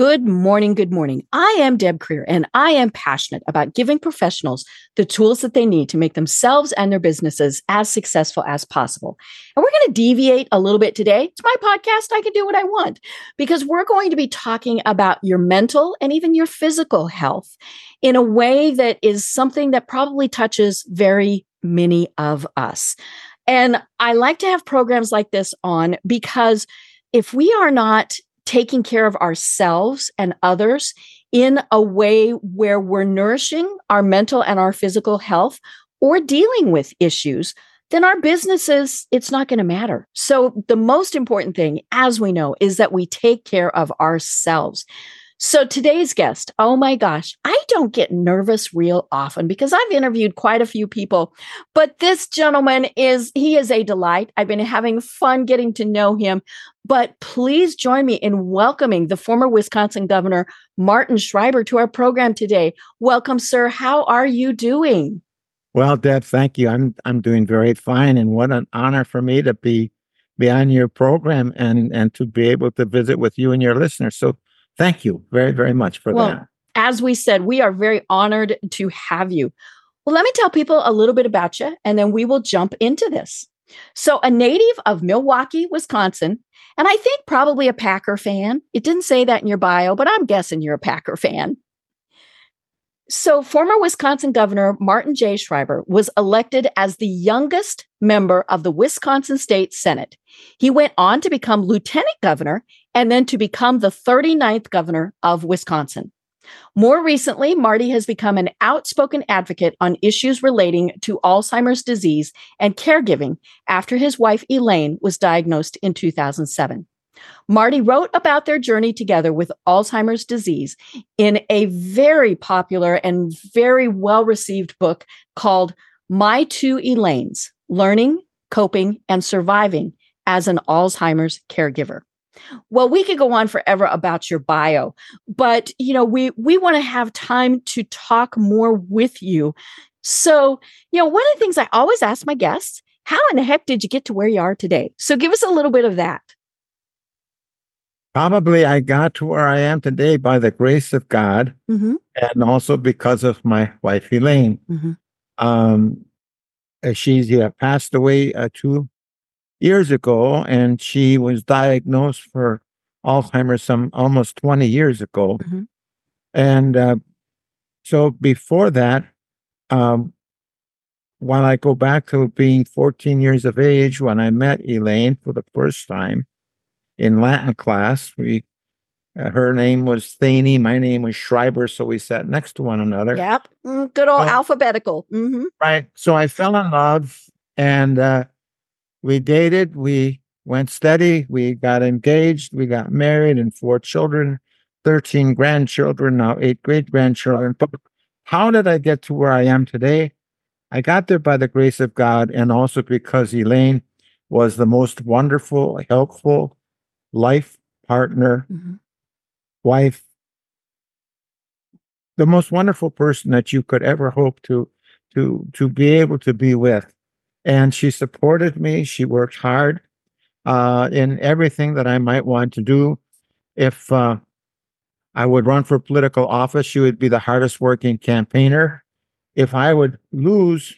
Good morning. Good morning. I am Deb Creer, and I am passionate about giving professionals the tools that they need to make themselves and their businesses as successful as possible. And we're going to deviate a little bit today. It's my podcast. I can do what I want because we're going to be talking about your mental and even your physical health in a way that is something that probably touches very many of us. And I like to have programs like this on because if we are not taking care of ourselves and others in a way where we're nourishing our mental and our physical health or dealing with issues, then our businesses, it's not going to matter. So, the most important thing, as we know, is that we take care of ourselves. So today's guest, oh my gosh, I don't get nervous real often because I've interviewed quite a few people, but this gentleman is, he is a delight. I've been having fun getting to know him, but please join me in welcoming the former Wisconsin governor, Martin Schreiber to our program today. Welcome, sir. How are you doing? Well, Deb, thank you. I'm, I'm doing very fine. And what an honor for me to be, be on your program and, and to be able to visit with you and your listeners. So Thank you very, very much for well, that. As we said, we are very honored to have you. Well, let me tell people a little bit about you, and then we will jump into this. So, a native of Milwaukee, Wisconsin, and I think probably a Packer fan. It didn't say that in your bio, but I'm guessing you're a Packer fan. So, former Wisconsin Governor Martin J. Schreiber was elected as the youngest member of the Wisconsin State Senate. He went on to become lieutenant governor and then to become the 39th governor of Wisconsin. More recently, Marty has become an outspoken advocate on issues relating to Alzheimer's disease and caregiving after his wife Elaine was diagnosed in 2007. Marty wrote about their journey together with Alzheimer's disease in a very popular and very well received book called My Two Elaines Learning, Coping, and Surviving as an Alzheimer's Caregiver. Well, we could go on forever about your bio, but you know, we we want to have time to talk more with you. So, you know, one of the things I always ask my guests, how in the heck did you get to where you are today? So give us a little bit of that. Probably I got to where I am today by the grace of God mm-hmm. and also because of my wife, Elaine. Mm-hmm. Um, she's yeah, passed away uh, two years ago, and she was diagnosed for Alzheimer's some almost 20 years ago. Mm-hmm. And uh, so before that, um, while I go back to being 14 years of age when I met Elaine for the first time in Latin class, we uh, her name was Thaney, my name was Schreiber, so we sat next to one another. Yep, mm, good old alphabetical. Mm-hmm. Right. So I fell in love, and uh, we dated, we went steady, we got engaged, we got married, and four children, 13 grandchildren, now eight great grandchildren. But how did I get to where I am today? I got there by the grace of God and also because Elaine was the most wonderful, helpful life partner, mm-hmm. wife, the most wonderful person that you could ever hope to to to be able to be with and she supported me. She worked hard uh, in everything that I might want to do. If uh, I would run for political office, she would be the hardest working campaigner. If I would lose,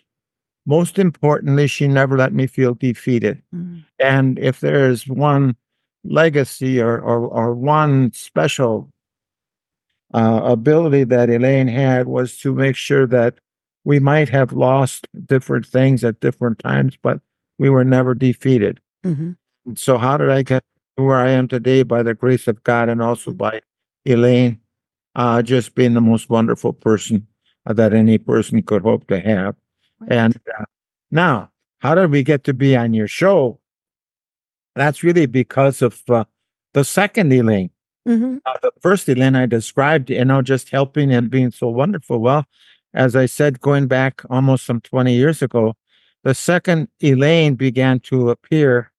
most importantly, she never let me feel defeated. Mm. And if there's one legacy or, or, or one special uh, ability that Elaine had was to make sure that we might have lost different things at different times, but we were never defeated. Mm-hmm. So, how did I get where I am today? By the grace of God and also mm-hmm. by Elaine, uh, just being the most wonderful person that any person could hope to have. Right. And uh, now, how did we get to be on your show? that's really because of uh, the second Elaine. Mhm. Uh, the first Elaine I described, you know, just helping and being so wonderful. Well, as I said, going back almost some 20 years ago, the second Elaine began to appear,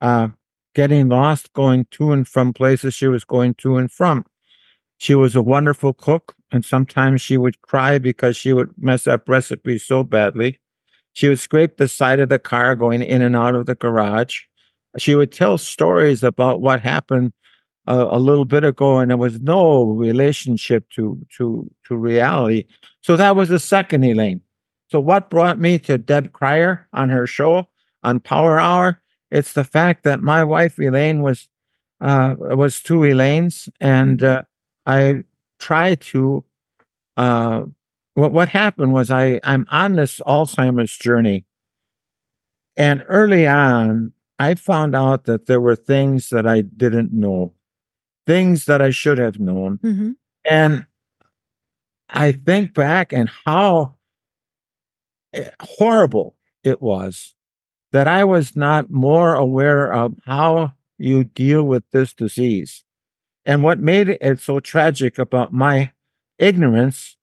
uh, getting lost, going to and from places she was going to and from. She was a wonderful cook, and sometimes she would cry because she would mess up recipes so badly. She would scrape the side of the car going in and out of the garage. She would tell stories about what happened a, little bit ago, and there was no relationship to to to reality. So that was the second Elaine. So what brought me to Deb Cryer on her show on Power Hour? It's the fact that my wife Elaine was uh, was two Elaines, and uh, I tried to. Uh, what what happened was I I'm on this Alzheimer's journey, and early on I found out that there were things that I didn't know, things that I should have known, Mhm. and I think back and how eh, horrible it was that I was not more aware of how you deal with this disease. And what made it so tragic about my ignorance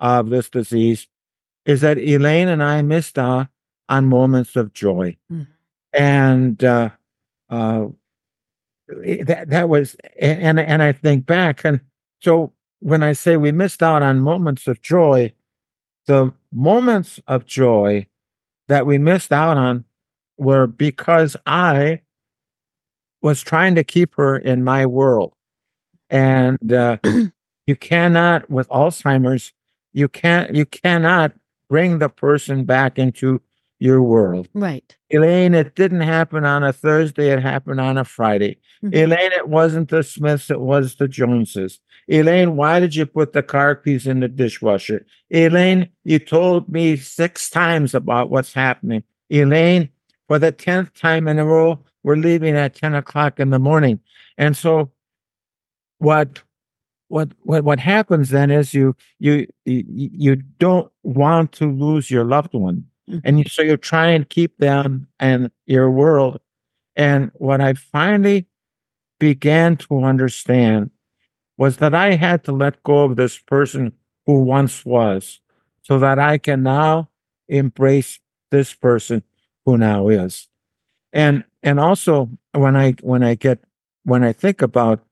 of this disease is that Elaine and I missed out on moments of joy. Mhm. And uh, uh, that that was and and I think back and so when I say we missed out on moments of joy, the moments of joy that we missed out on were because I was trying to keep her in my world. And uh, you cannot, with Alzheimer's, you can't, you cannot bring the person back into your world. Right. Elaine, it didn't happen on a Thursday, it happened on a Friday. Mhm. Elaine, it wasn't the Smiths, it was the Joneses. Elaine, why did you put the car keys in the dishwasher? Elaine, you told me six times about what's happening. Elaine, for the tenth time in a row, we're leaving at 10 o'clock in the morning. And so what what what what happens then is you you you, you don't want to lose your loved one. Mhm. And you, so you try and keep them and your world. And what I finally began to understand was that I had to let go of this person who once was so that I can now embrace this person who now is. And and also when I when I get when I think about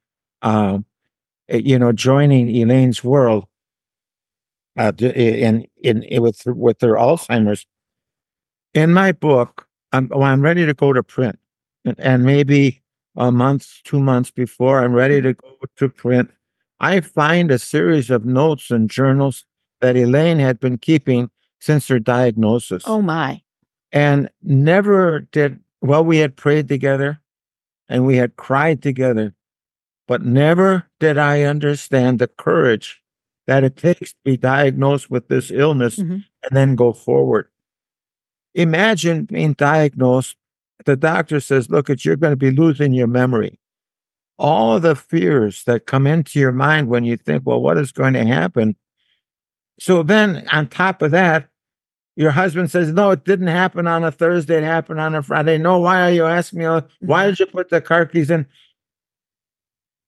eh, you know joining Elaine's world uh in in, in with with her Alzheimer's in my book I'm well, I'm ready to go to print and, and maybe a month two months before I'm ready to go to print I find a series of notes and journals that Elaine had been keeping since her diagnosis Oh my. and never did well we had prayed together and we had cried together but never did i understand the courage that it takes to be diagnosed with this illness Mhm. and then go forward imagine being diagnosed the doctor says look you're going to be losing your memory all of the fears that come into your mind when you think well what is going to happen so then on top of that your husband says, No, it didn't happen on a Thursday, it happened on a Friday. No, why are you asking me? Why did you put the car keys in?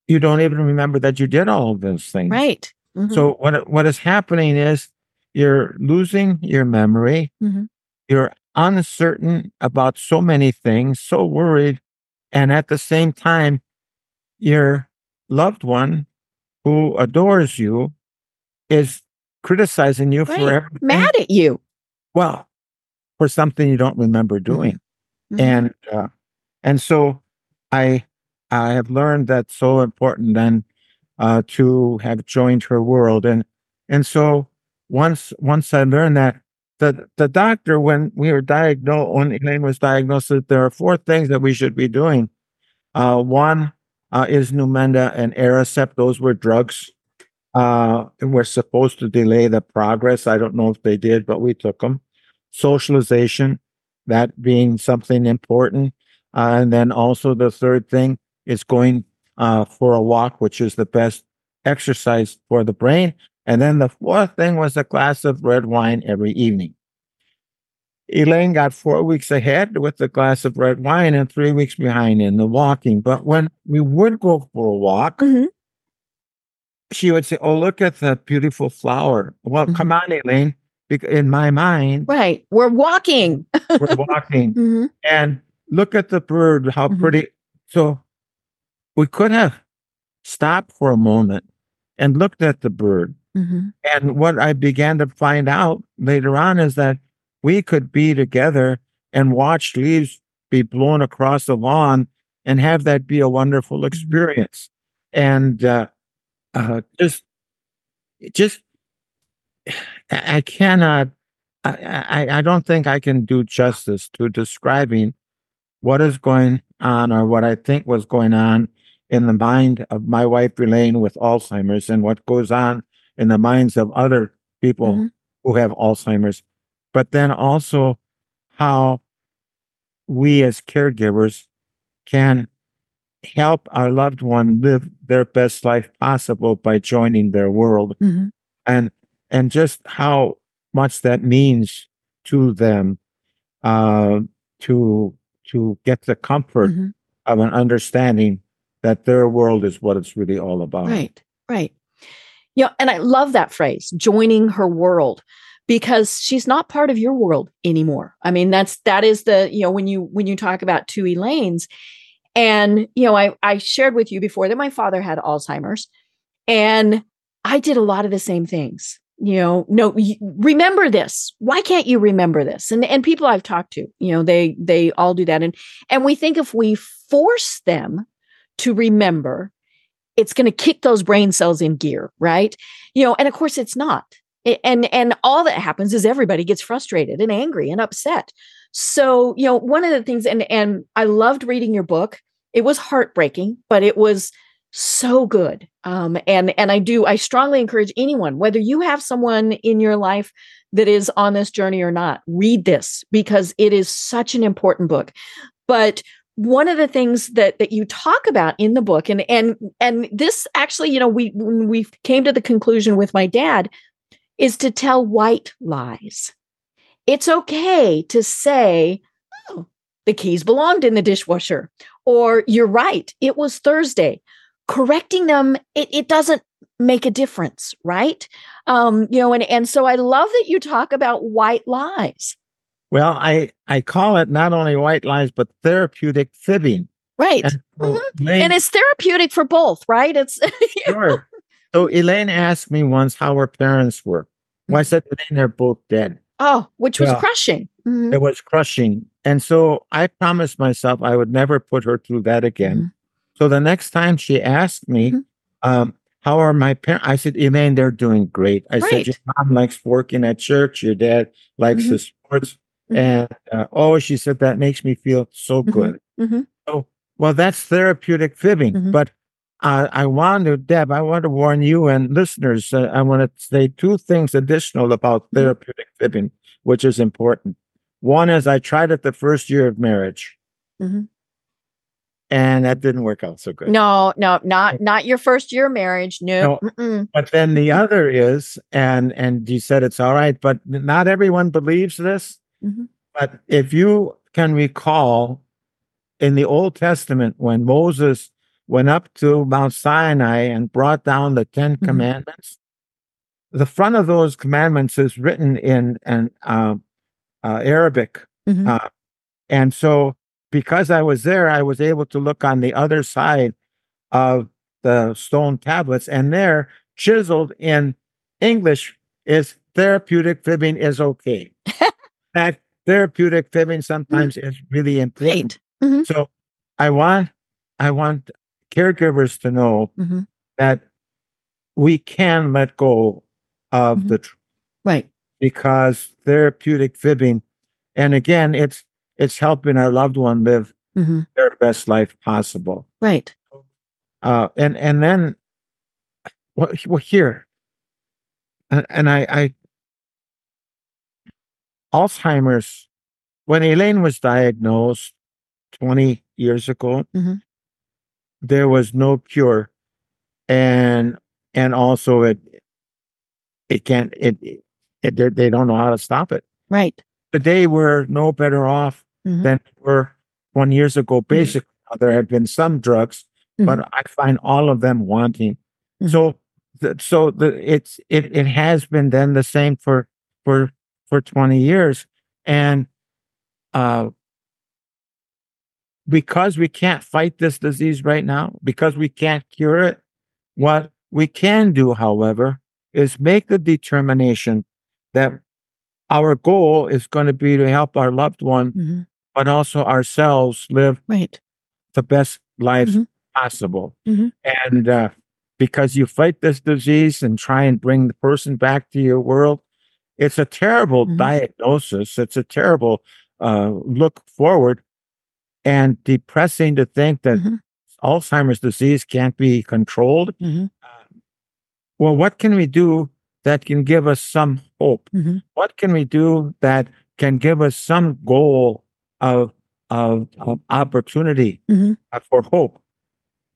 You don't even remember that you did all of those things. Right. Mhm. So what what is happening is you're losing your memory. Mhm. You're uncertain about so many things, so worried, and at the same time, your loved one who adores you is criticizing you for Right. everything. mad at you. Well, for something you don't remember doing. Mhm. And uh, and so I I have learned that's so important then uh, to have joined her world. And and so once once I learned that the the doctor when we were diagnosed when Elaine was diagnosed that there are four things that we should be doing. Uh, one uh, is Namenda and Aricept. Those were drugs. Uh, and we're supposed to delay the progress. I don't know if they did, but we took them. Socialization, that being something important. Uh, and then also the third thing is going uh, for a walk, which is the best exercise for the brain. And then the fourth thing was a glass of red wine every evening. Elaine got four weeks ahead with a glass of red wine and three weeks behind in the walking. But when we would go for a walk, Mhm. she would say, Oh, look at that beautiful flower. Well, Mhm. come on, Elaine. In my mind, Right. We're walking. we're walking Mhm. and look at the bird, how Mhm. pretty. So we could have stopped for a moment and looked at the bird. Mhm. And what I began to find out later on is that we could be together and watch leaves be blown across the lawn and have that be a wonderful experience. And uh, uh, just, just, I I cannot, I, I, I don't think I can do justice to describing what is going on or what I think was going on in the mind of my wife Elaine with Alzheimer's and what goes on in the minds of other people Mhm. who have Alzheimer's, but then also how we as caregivers can help our loved one live their best life possible by joining their world Mhm. and and just how much that means to them uh, to to get the comfort Mhm. of an understanding that their world is what it's really all about. Right. Right. Yeah. And I love that phrase, joining her world, because she's not part of your world anymore. I mean, that's that is the, you know, when you when you talk about two Elaines, and you know, I I shared with you before that my father had Alzheimer's, and I did a lot of the same things. You know, no, remember this. Why can't you remember this? And and people I've talked to, you know, they they all do that, and and we think if we force them to remember, it's going to kick those brain cells in gear, right? You know, and of course it's not. And and all that happens is everybody gets frustrated and angry and upset. So, you know, one of the things and and I loved reading your book. It was heartbreaking, but it was so good. Um and and I do I strongly encourage anyone whether you have someone in your life that is on this journey or not, read this because it is such an important book. But one of the things that that you talk about in the book and and and this actually you know we we came to the conclusion with my dad is to tell white lies. It's okay to say oh the keys belonged in the dishwasher or you're right it was thursday. Correcting them it, it doesn't make a difference right? Um you know and and so i love that you talk about white lies Well, I I call it not only white lies but therapeutic fibbing. right And so Mhm. Elaine- and it's therapeutic for both right it's Sure. So Elaine asked me once how her parents were. Well, I said, Elaine, they're both dead. Oh, which was Yeah. crushing. Mhm. It was crushing. And so I promised myself I would never put her through that again. So the next time she asked me, Mhm. um, how are my parents? I said, Elaine, they're doing great. I said, your mom likes working at church. Your dad likes Mhm. the sports. And uh, oh, she said, that makes me feel so Mhm. good. Mhm. Well, that's therapeutic fibbing. Mhm. But uh, I want to, Deb, I want to warn you and listeners. Uh, I want to say two things additional about Mhm. therapeutic fibbing, which is important. One is I tried it the first year of marriage, Mhm. and that didn't work out so good. No, no, not not your first year of marriage. No. Mm-mm. But then the other is, and and you said it's all right, but not everyone believes this. Mhm. But if you can recall, in the Old Testament, when Moses went up to Mount Sinai and brought down the 10 Mhm. Commandments, the front of those commandments is written in an uh, uh, Arabic, Mhm. Uh, and so because I was there, I was able to look on the other side of the stone tablets, and there, chiseled in English, is therapeutic fibbing is okay. That therapeutic fibbing sometimes is really important. Right. So I want I want caregivers to know Mhm. that we can let go of Mhm. the tr- Right. because therapeutic fibbing and again it's it's helping our loved one live Mhm. their best life possible Right. uh and and then well, well here and, and i i alzheimer's when elaine was diagnosed 20 years ago Mhm. there was no cure and and also it it can't it, it, it they- don't know how to stop it Right. But they were no better off Mhm. than we were 20 years ago. Basically, Now, there have been some drugs, but I find all of them wanting. Mhm. So, the, so the it's it it has been then the same for for for 20 years, and uh, because we can't fight this disease right now, because we can't cure it, what we can do, however, is make the determination that our goal is going to be to help our loved one, Mhm. but also ourselves live Right. the best lives Mhm. possible. Mhm. And uh, because you fight this disease and try and bring the person back to your world, it's a terrible Mhm. diagnosis. It's a terrible uh, look forward and depressing to think that Mhm. Alzheimer's disease can't be controlled. Mhm. Well, what can we do that can give us some hope? Mhm. What can we do that can give us some goal of of, of opportunity Mhm. uh, for hope?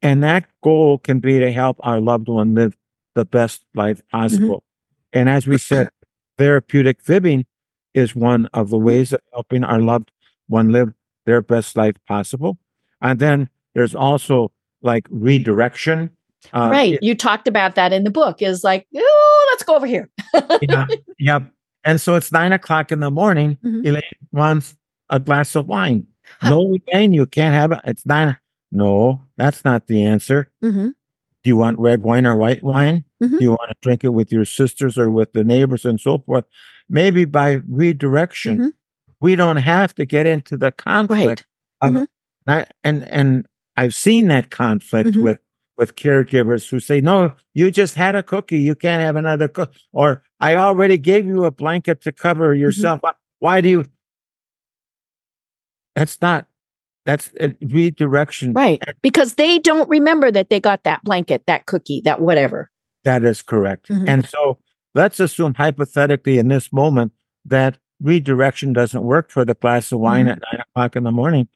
And that goal can be to help our loved one live the best life possible. And as we said, therapeutic fibbing is one of the ways of helping our loved one live their best life possible. And then there's also like redirection. Uh, right. You talked about that in the book. Is like, oh, let's go over here. yeah, yep. And so it's nine o'clock in the morning. Mhm. Elaine wants a glass of wine. No, Elaine, you can't have it. It's nine. No, that's not the answer. Mhm. Do you want red wine or white wine? Mhm. Do you want to drink it with your sisters or with the neighbors and so forth? Maybe by redirection, Mhm. we don't have to get into the conflict. Right. of-. I- and and I've seen that conflict Mhm. with with caregivers who say, "No, you just had a cookie. You can't have another cook." Or I already gave you a blanket to cover Mm-hmm. yourself. Why- Why do you? That's not. That's uh, redirection. Right. Because they don't remember that they got that blanket, that cookie, that whatever. That is correct. Mhm. And so let's assume hypothetically in this moment that redirection doesn't work for the glass of wine Mhm. at nine o'clock in the morning.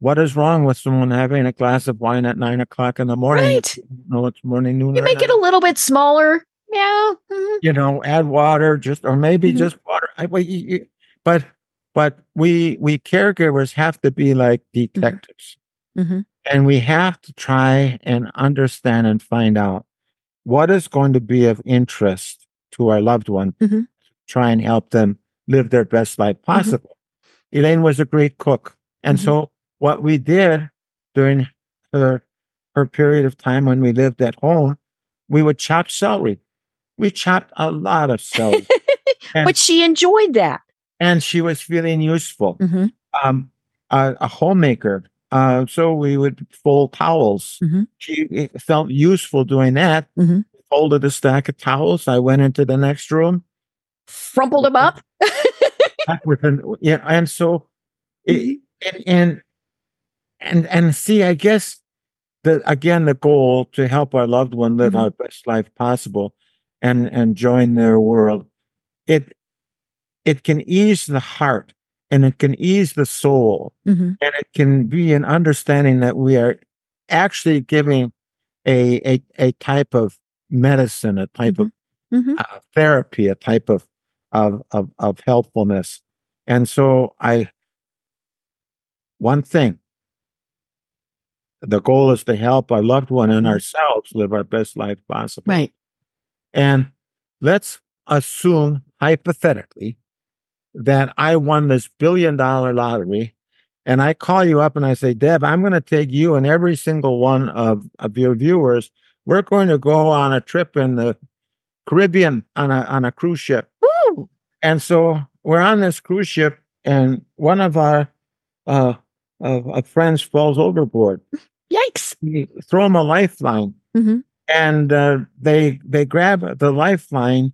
What is wrong with someone having a glass of wine at nine o'clock in the morning? Right. No, it's morning, noon. You make it a little bit smaller. Yeah. mhm. you know, add water, just or maybe Mhm. just water. I, well, you- you- but but we we caregivers have to be like detectives, Mhm. and we have to try and understand and find out what is going to be of interest to our loved one. Mhm. Try and help them live their best life possible. Elaine was a great cook, and Mhm. so what we did during her her period of time when we lived at home, we would chop celery. We chopped a lot of celery, but she enjoyed that. And she was feeling useful. Mhm. Um, a, a homemaker, uh, so we would fold towels. Mhm. She felt useful doing that. Mhm. Folded a stack of towels. I went into the next room Frumpled them up. an yeah, and so it, and and and and see, I guess the again the goal to help our loved one live Mhm. our best life possible, and and join their world. It it can ease the heart and it can ease the soul Mhm. and it can be an understanding that we are actually giving a a, a type of medicine, a type of Mhm. uh, therapy, a type of of of of helpfulness. And so I one thing the goal is to help our loved one and Mhm. ourselves live our best life possible. Right. And let's assume hypothetically that I won this billion dollar lottery and I call you up and I say, Deb, I'm going to take you and every single one of, of your viewers. We're going to go on a trip in the Caribbean on a, on a cruise ship. Woo. And so we're on this cruise ship and one of our uh, of, of friends falls overboard. Yikes. We throw him a lifeline Mhm. and uh, they they grab the lifeline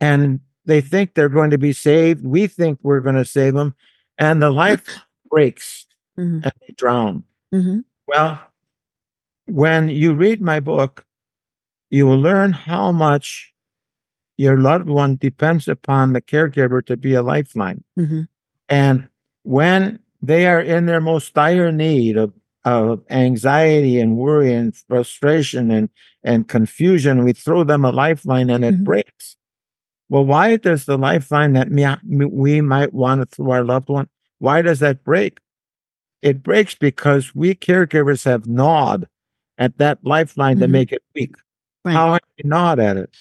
and they think they're going to be saved. We think we're going to save them, and the life breaks Mhm. and they drown. Mhm. Well, when you read my book, you will learn how much your loved one depends upon the caregiver to be a lifeline. Mhm. And when they are in their most dire need of, of anxiety and worry and frustration and, and confusion, we throw them a lifeline and it Mhm. breaks. Well, why does the lifeline that we might want to through our loved one, why does that break? It breaks because we caregivers have gnawed at that lifeline to Mhm. make it weak. Right. How have we gnawed at it?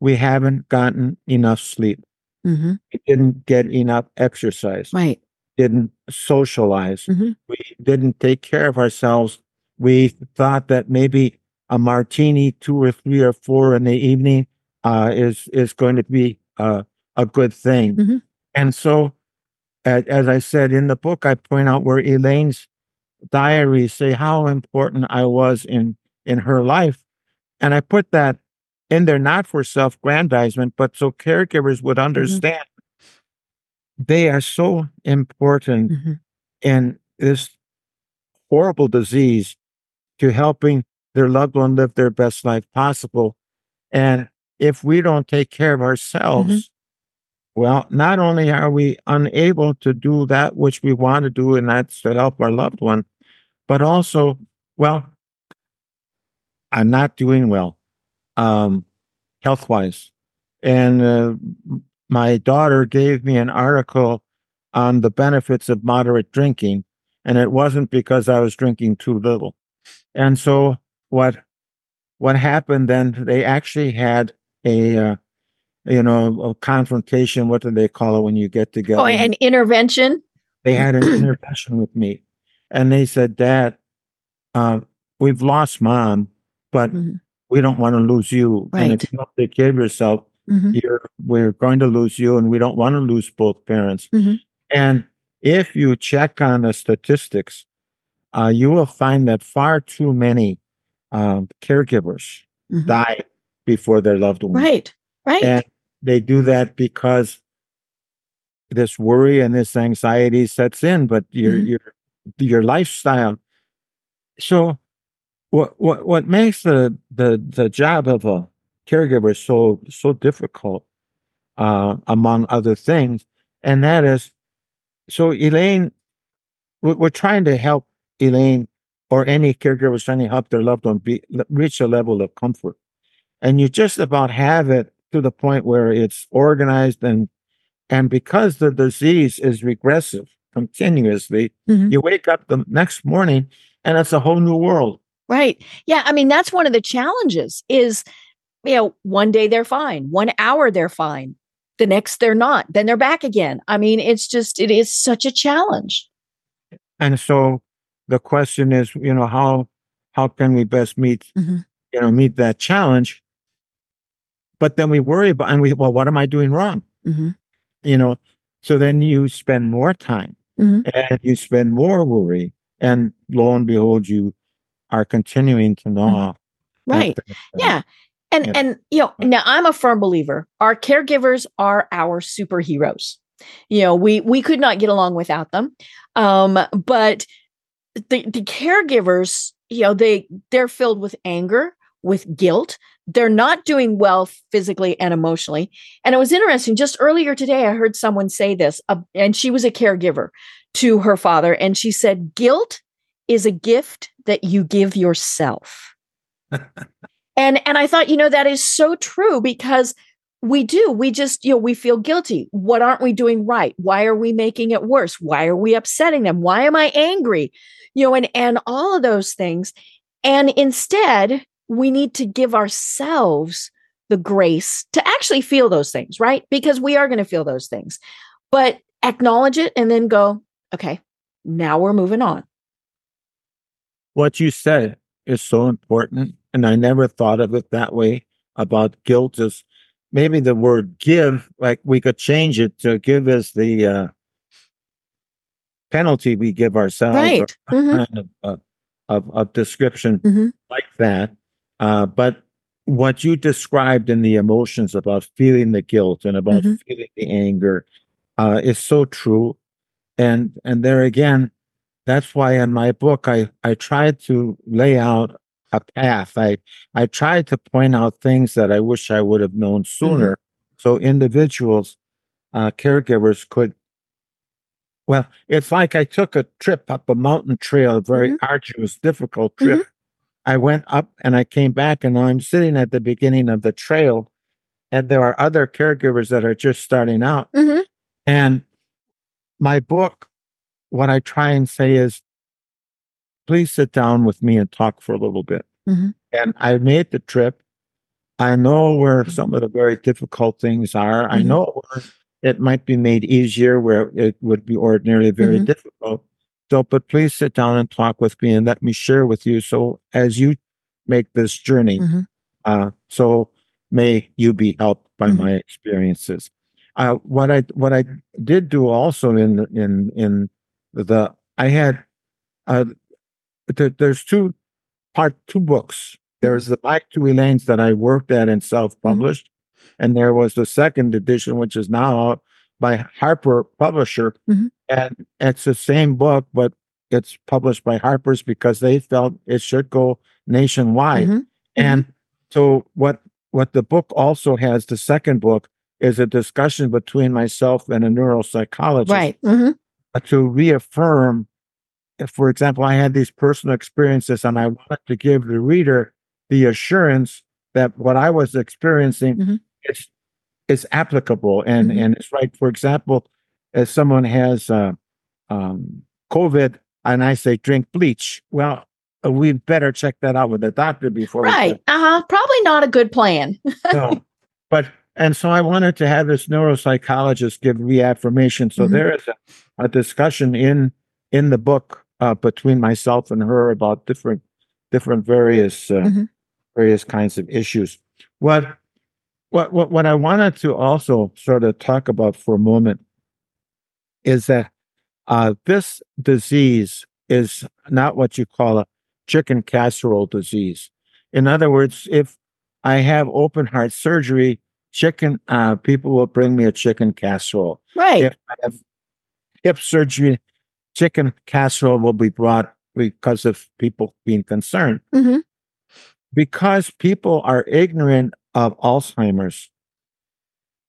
We haven't gotten enough sleep. hmm We didn't get enough exercise. Right. Didn't socialize. Mhm. We didn't take care of ourselves. We thought that maybe a martini, two or three or four in the evening, uh, is is going to be uh, a good thing. Mhm. And so, as, as I said in the book, I point out where Elaine's diaries say how important I was in in her life, and I put that in there not for self-grandizement, but so caregivers would understand they are so important hmm in this horrible disease to helping their loved one live their best life possible. And if we don't take care of ourselves, well, not only are we unable to do that which we want to do, and that's to help our loved one, but also, well, I'm not doing well, um, health wise. And uh, my daughter gave me an article on the benefits of moderate drinking, and it wasn't because I was drinking too little. And so what what happened then? They actually had a uh, you know a confrontation. What do they call it when you get together? Oh, an intervention. they had an intervention with me, and they said, "Dad, uh, we've lost mom, but Mhm. we don't want to lose you. And if you don't take care of yourself, Mhm. you're we're going to lose you, and we don't want to lose both parents. Mhm. And if you check on the statistics, uh, you will find that far too many um, caregivers Mhm. die before their loved one, Right. Right. and they do that because this worry and this anxiety sets in. But your Mhm. your your lifestyle. So, what what what makes the the the job of a caregiver so so difficult, uh, among other things, and that is, so Elaine, we're, we're trying to help Elaine or any caregiver trying to help their loved one be reach a level of comfort, and you just about have it to the point where it's organized and and because the disease is regressive continuously, Mhm. you wake up the next morning and it's a whole new world. Right. Yeah. I mean, that's one of the challenges is, you know, one day they're fine, one hour they're fine, the next they're not, then they're back again. I mean, it's just, it is such a challenge. And so the question is, you know, how how can we best meet, Mhm. you know, meet that challenge? But then we worry about and we well, what am I doing wrong? hmm You know, so then you spend more time Mhm. and you spend more worry, and lo and behold, you are continuing to gnaw. at Right. uh, Yeah. And, Yeah. and, you know, now I'm a firm believer our caregivers are our superheroes. You know, we, we could not get along without them. Um, but the, the caregivers, you know, they, they're filled with anger, with guilt. They're not doing well physically and emotionally. And it was interesting. Just earlier today, I heard someone say this, uh, and she was a caregiver to her father. And she said, guilt is a gift that you give yourself. and and I thought, you know, that is so true because we do. We just, you know, we feel guilty. What aren't we doing right? Why are we making it worse? Why are we upsetting them? Why am I angry? You know, and and all of those things. And instead, we need to give ourselves the grace to actually feel those things, right? Because we are going to feel those things. But acknowledge it and then go, okay, now we're moving on. what you said is so important and i never thought of it that way about guilt is maybe the word give like we could change it to give is the uh penalty we give ourselves Right. Mhm. kind of, uh, of of description Mhm. like that uh but what you described in the emotions about feeling the guilt and about Mhm. feeling the anger uh is so true. And and there again that's why in my book i i tried to lay out a path. I i tried to point out things that i wish i would have known sooner so individuals uh caregivers could well it's like i took a trip up a mountain trail a very arduous difficult trip i went up and i came back and i'm sitting at the beginning of the trail and there are other caregivers that are just starting out. Mhm. And my book, what I try and say is, please sit down with me and talk for a little bit. Mhm. And I made the trip. I know where some of the very difficult things are. I Mhm. know where it might be made easier where it would be ordinarily very Mhm. difficult. So, but please sit down and talk with me and let me share with you. So, as you make this journey, Mhm. uh, so may you be helped by Mhm. my experiences. Uh, what I what I did do also in the- in in the I had uh, there, there's two part two books. There's the Back to Elaine's that I worked at and self published, and there was the second edition, which is now out by Harper Publisher, Mhm. and it's the same book, but it's published by Harper's because they felt it should go nationwide. Mhm. And so what what the book also has, the second book, is a discussion between myself and a neuropsychologist Right. Mhm. uh, to reaffirm. If, for example, I had these personal experiences and I wanted to give the reader the assurance that what I was experiencing Mhm. is is applicable and Mhm. and it's right. For example, if someone has uh, um, COVID and I say drink bleach, well, we better check that out with the doctor before. Right. Uh huh. Probably not a good plan. no. But and so I wanted to have this neuropsychologist give reaffirmation. So Mhm. there is a, a discussion in in the book uh, between myself and her about different different various uh, Mhm. various kinds of issues. What what what what I wanted to also sort of talk about for a moment is that uh, this disease is not what you call a chicken casserole disease. In other words, if I have open heart surgery, chicken uh, people will bring me a chicken casserole. Right. If I have hip surgery, chicken casserole will be brought because of people being concerned. Mhm. Because people are ignorant of Alzheimer's,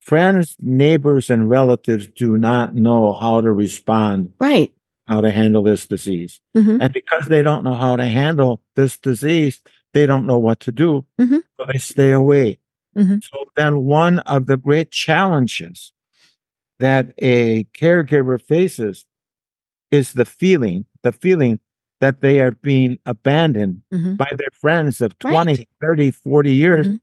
friends, neighbors, and relatives do not know how to respond, Right. how to handle this disease. Mhm. And because they don't know how to handle this disease, they don't know what to do. Mhm. So they stay away. Mhm. So then one of the great challenges that a caregiver faces is the feeling, the feeling that they are being abandoned Mhm. by their friends of Right. 20, 30, 40 years. Mhm.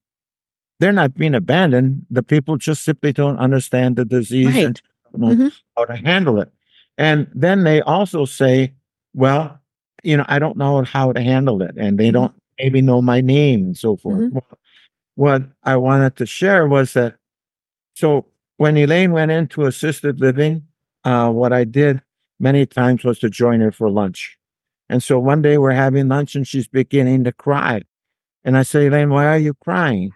They're not being abandoned. The people just simply don't understand the disease and don't know Mhm. how to handle it. And then they also say, well, you know, I don't know how to handle it. And they Mhm. don't maybe know my name and so forth. Mhm. Well, what I wanted to share was that so when Elaine went into assisted living, uh, what I did many times was to join her for lunch. And so one day we're having lunch and she's beginning to cry. And I say, Elaine, why are you crying?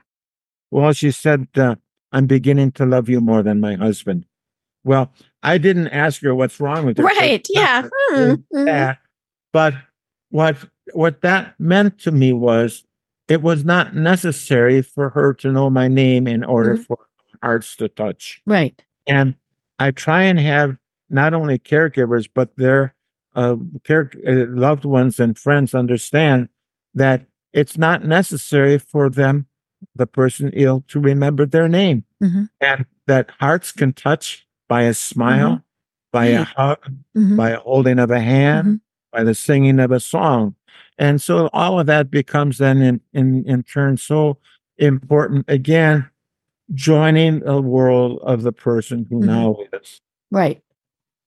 Well, she said, uh, I'm beginning to love you more than my husband. Well, I didn't ask her what's wrong with her. Right. Yeah. Hmm. Mhm. that. But what what that meant to me was it was not necessary for her to know my name in order Mhm. for hearts to touch. Right. And I try and have not only caregivers but their uh, loved ones and friends understand that it's not necessary for them, the person ill, to remember their name, Mhm. and that hearts can touch by a smile, by a hug, Mhm. by a holding of a hand, Mhm. by the singing of a song. And so all of that becomes then in, in, in turn so important. Again, joining the world of the person who Mhm. now is. Right.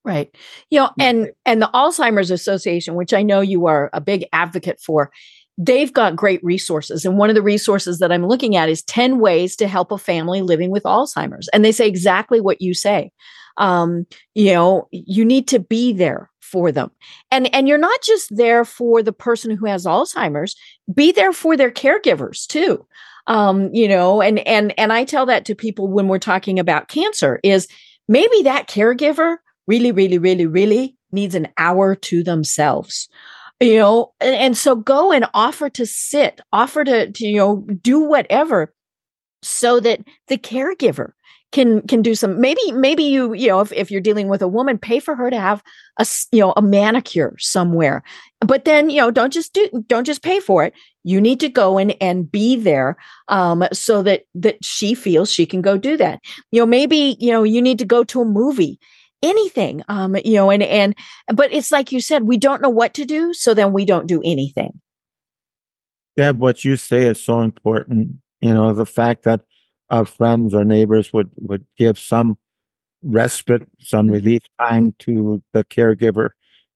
Right. You know, and and the Alzheimer's Association, which I know you are a big advocate for, they've got great resources. And one of the resources that I'm looking at is 10 ways to help a family living with Alzheimer's. And they say exactly what you say. Um, you know, you need to be there for them. And and you're not just there for the person who has Alzheimer's, be there for their caregivers too. Um, you know, and and and I tell that to people when we're talking about cancer is maybe that caregiver really, really, really, really needs an hour to themselves. You know, and, and so go and offer to sit, offer to, to, you know, do whatever so that the caregiver can can do some maybe maybe you you know if, if you're dealing with a woman pay for her to have a you know a manicure somewhere. But then you know don't just do don't just pay for it. You need to go in and be there um, so that that she feels she can go do that. You know maybe you know you need to go to a movie anything um, you know and and but it's like you said we don't know what to do so then we don't do anything yeah what you say is so important you know the fact that our friends or neighbors would would give some respite some Mm-hmm. relief time to the caregiver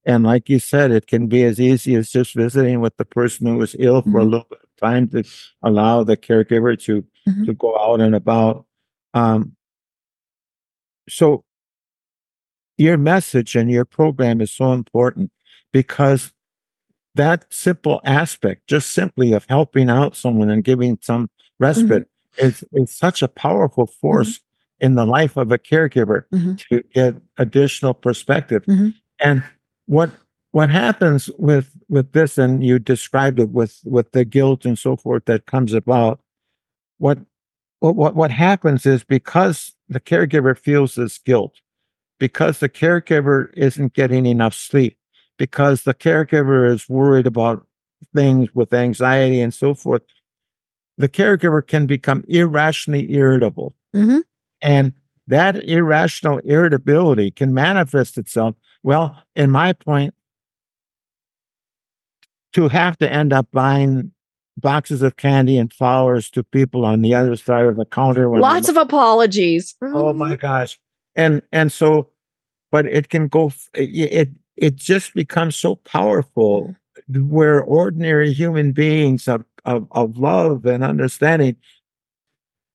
and like you said it can be as easy as just visiting with the person who is ill for a Mhm. little bit of time to allow the caregiver to Mhm. to go out and about um so your message and your program is so important because that simple aspect, just simply of helping out someone and giving some respite, is, is such a powerful force in the life of a caregiver Mhm. to get additional perspective. Mhm. And what what happens with with this, and you described it with with the guilt and so forth that comes about. What what, what happens is because the caregiver feels this guilt, because the caregiver isn't getting enough sleep, because the caregiver is worried about things with anxiety and so forth, the caregiver can become irrationally irritable. Mhm. And that irrational irritability can manifest itself, well, in my point, to have to end up buying boxes of candy and flowers to people on the other side of the counter. lots of apologies oh my gosh and and so but it can go it it, just becomes so powerful where ordinary human beings of, of of love and understanding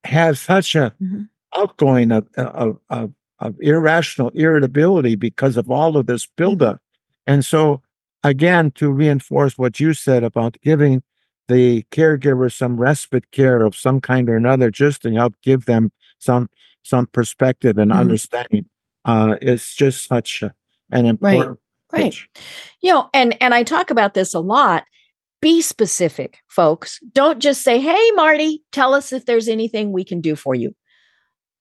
have such a Mhm. outgoing of, of of of irrational irritability because of all of this buildup and so again to reinforce what you said about giving the caregiver some respite care of some kind or another just to help give them some some perspective and Mhm. understanding uh is just such an important right. pitch. you know and and i talk about this a lot. Be specific folks. Don't just say hey marty tell us if there's anything we can do for you.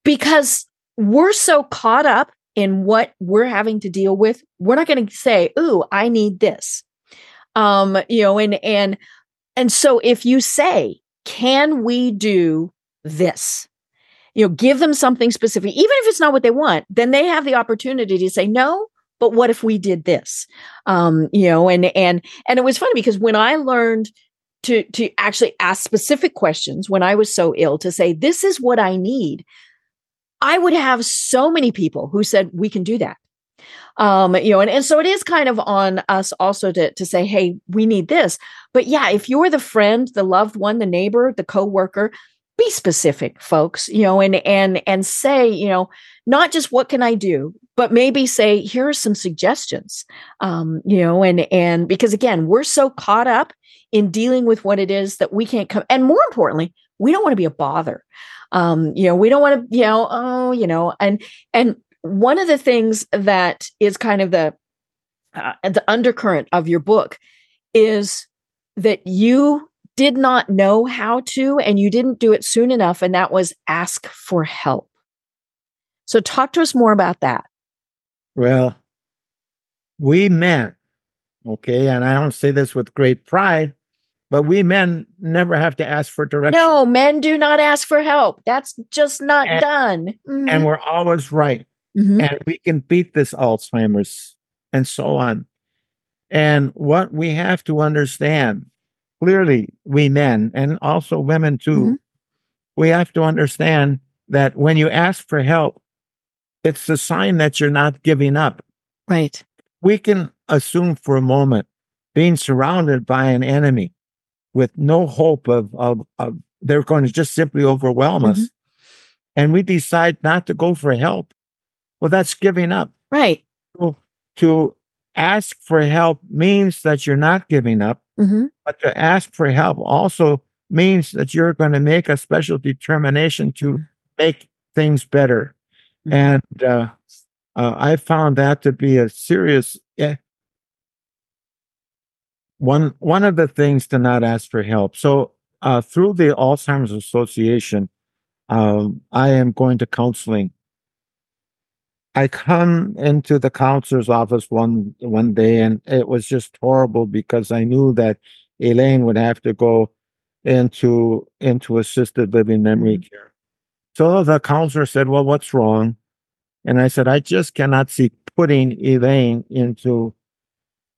Because we're so caught up in what we're having to deal with we're not going to say ooh i need this. Um you know and and and so if you say can we do this you know give them something specific even if it's not what they want then they have the opportunity to say no but what if we did this? Um you know and and and it was funny because when i learned to to actually ask specific questions when i was so ill to say this is what i need i would have so many people who said we can do that. Um you know and, and so it is kind of on us also to to say hey we need this. But yeah if you're the friend the loved one the neighbor the coworker be specific folks you know and and and say you know not just what can i do but maybe say here are some suggestions um you know and and because again we're so caught up in dealing with what it is that we can't come and more importantly we don't want to be a bother. Um you know we don't want to you know oh you know and and one of the things that is kind of the uh, the undercurrent of your book is that you did not know how to and you didn't do it soon enough and that was ask for help so talk to us more about that well we men okay and i don't say this with great pride but we men never have to ask for direction no men do not ask for help that's just not And- done and Mhm. we're always right Mhm. and we can beat this Alzheimer's and so on. And what we have to understand clearly, we men and also women too, Mhm. we have to understand that when you ask for help, it's a sign that you're not giving up. right We can assume for a moment being surrounded by an enemy with no hope of, of, of they're going to just simply overwhelm us. And we decide not to go for help. Well, that's giving up right to, to ask for help means that you're not giving up, hmm but to ask for help also means that you're going to make a special determination to make things better. Mhm. And uh, uh, I found that to be a serious. eh, one one of the things to not ask for help. So uh, through the Alzheimer's Association, um, I am going to counseling I come into the counselor's office one one day and it was just horrible because I knew that Elaine would have to go into into assisted living memory Mhm. care. So the counselor said, "Well, what's wrong?" And I said, "I just cannot see putting Elaine into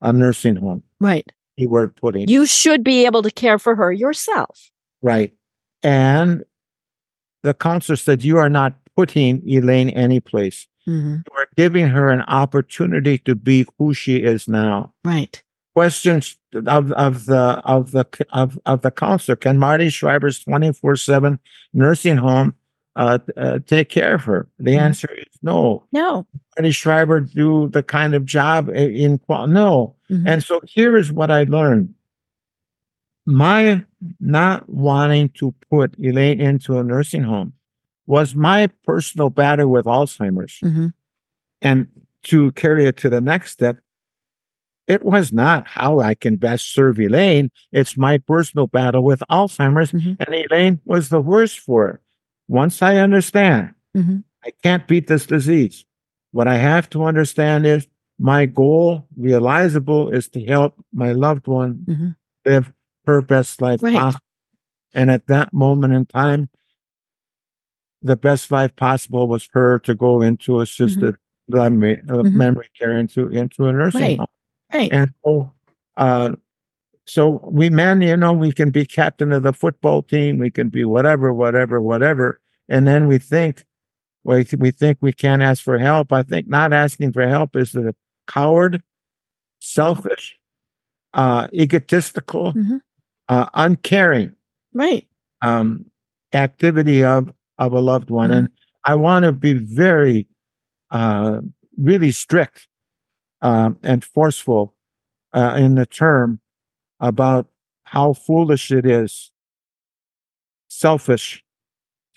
a nursing home." Right. Keyword putting. You should be able to care for her yourself. Right. And the counselor said, You are not putting Elaine anyplace. Mm-hmm. Are giving her an opportunity to be who she is now. Right. Questions of, of the of the of, of the counselor. Can Marty Schreiber's 24-7 nursing home uh, uh, take care of her? The Mhm. answer is no. No. Marty Schreiber do the kind of job in qual no. Mhm. And so here is what I learned. My not wanting to put Elaine into a nursing home was my personal battle with Alzheimer's. Mhm. And to carry it to the next step, it was not how I can best serve Elaine. It's my personal battle with Alzheimer's. Mhm. And Elaine was the worst for it. Once I understand, Mhm. I can't beat this disease. What I have to understand is my goal, realizable, is to help my loved one Mhm. live her best life Right. possible. And at that moment in time, the best life possible was for her to go into assisted memory, uh, Mhm. memory care into into a nursing Right. home. Right. And so, uh, so we men, you know, we can be captain of the football team, we can be whatever, whatever, whatever, and then we think, we we think we can't ask for help. I think not asking for help is a coward, selfish, uh, egotistical, Mhm. uh, uncaring Right. um, activity of of a loved one, Mhm. and I want to be very, uh, really strict um, and forceful uh, in the term about how foolish it is, selfish,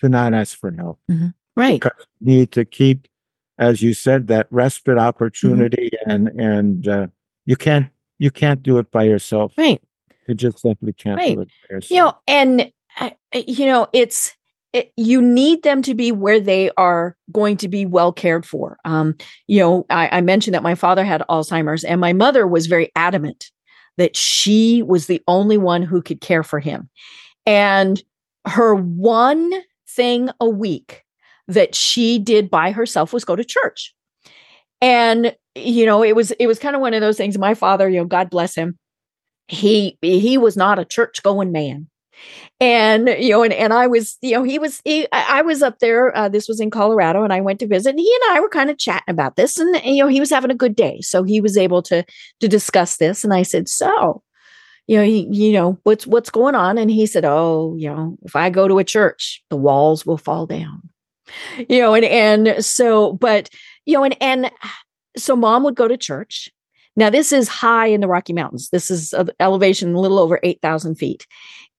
to not ask for help. Right. Because you need to keep, as you said, that respite opportunity, and and uh, you can't you can't do it by yourself. Right. You just simply can't Right. do it by yourself. You know, and uh, you know, it's it, you need them to be where they are going to be well cared for. Um, you know, I, I mentioned that my father had Alzheimer's, and my mother was very adamant that she was the only one who could care for him. And her one thing a week that she did by herself was go to church. And you know, it was it was kind of one of those things. My father, you know, God bless him, he he was not a church going man and you know and, and i was you know he was he, i was up there uh, this was in colorado and i went to visit and he and i were kind of chatting about this and, you know he was having a good day so he was able to to discuss this and i said so you know he, you know what's what's going on? And he said oh you know if i go to a church the walls will fall down. You know and and so but you know and and so mom would go to church. Now this is high in the rocky mountains. This is elevation a little over 8000 feet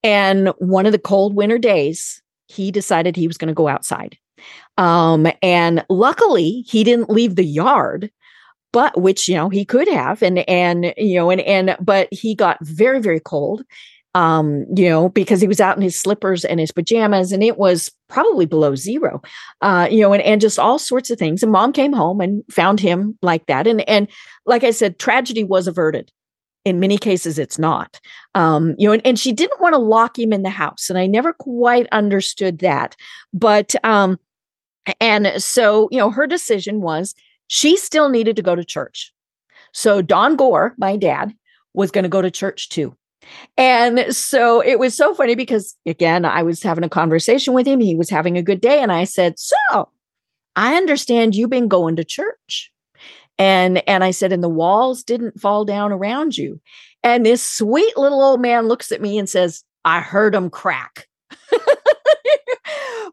and one of the cold winter days, he decided he was going to go outside. Um, and luckily, he didn't leave the yard, but which you know he could have, and and you know, and and but he got very very cold. Um, you know, because he was out in his slippers and his pajamas, and it was probably below zero. Uh, you know, and and just all sorts of things. And mom came home and found him like that. And and like I said, tragedy was averted in many cases it's not. Um you know and, and she didn't want to lock him in the house and i never quite understood that but um and so you know her decision was she still needed to go to church. So don gore my dad was going to go to church too. And so it was so funny because again i was having a conversation with him he was having a good day and i said so i understand you've been going to church and and i said and the walls didn't fall down around you. And this sweet little old man looks at me and says i heard them crack.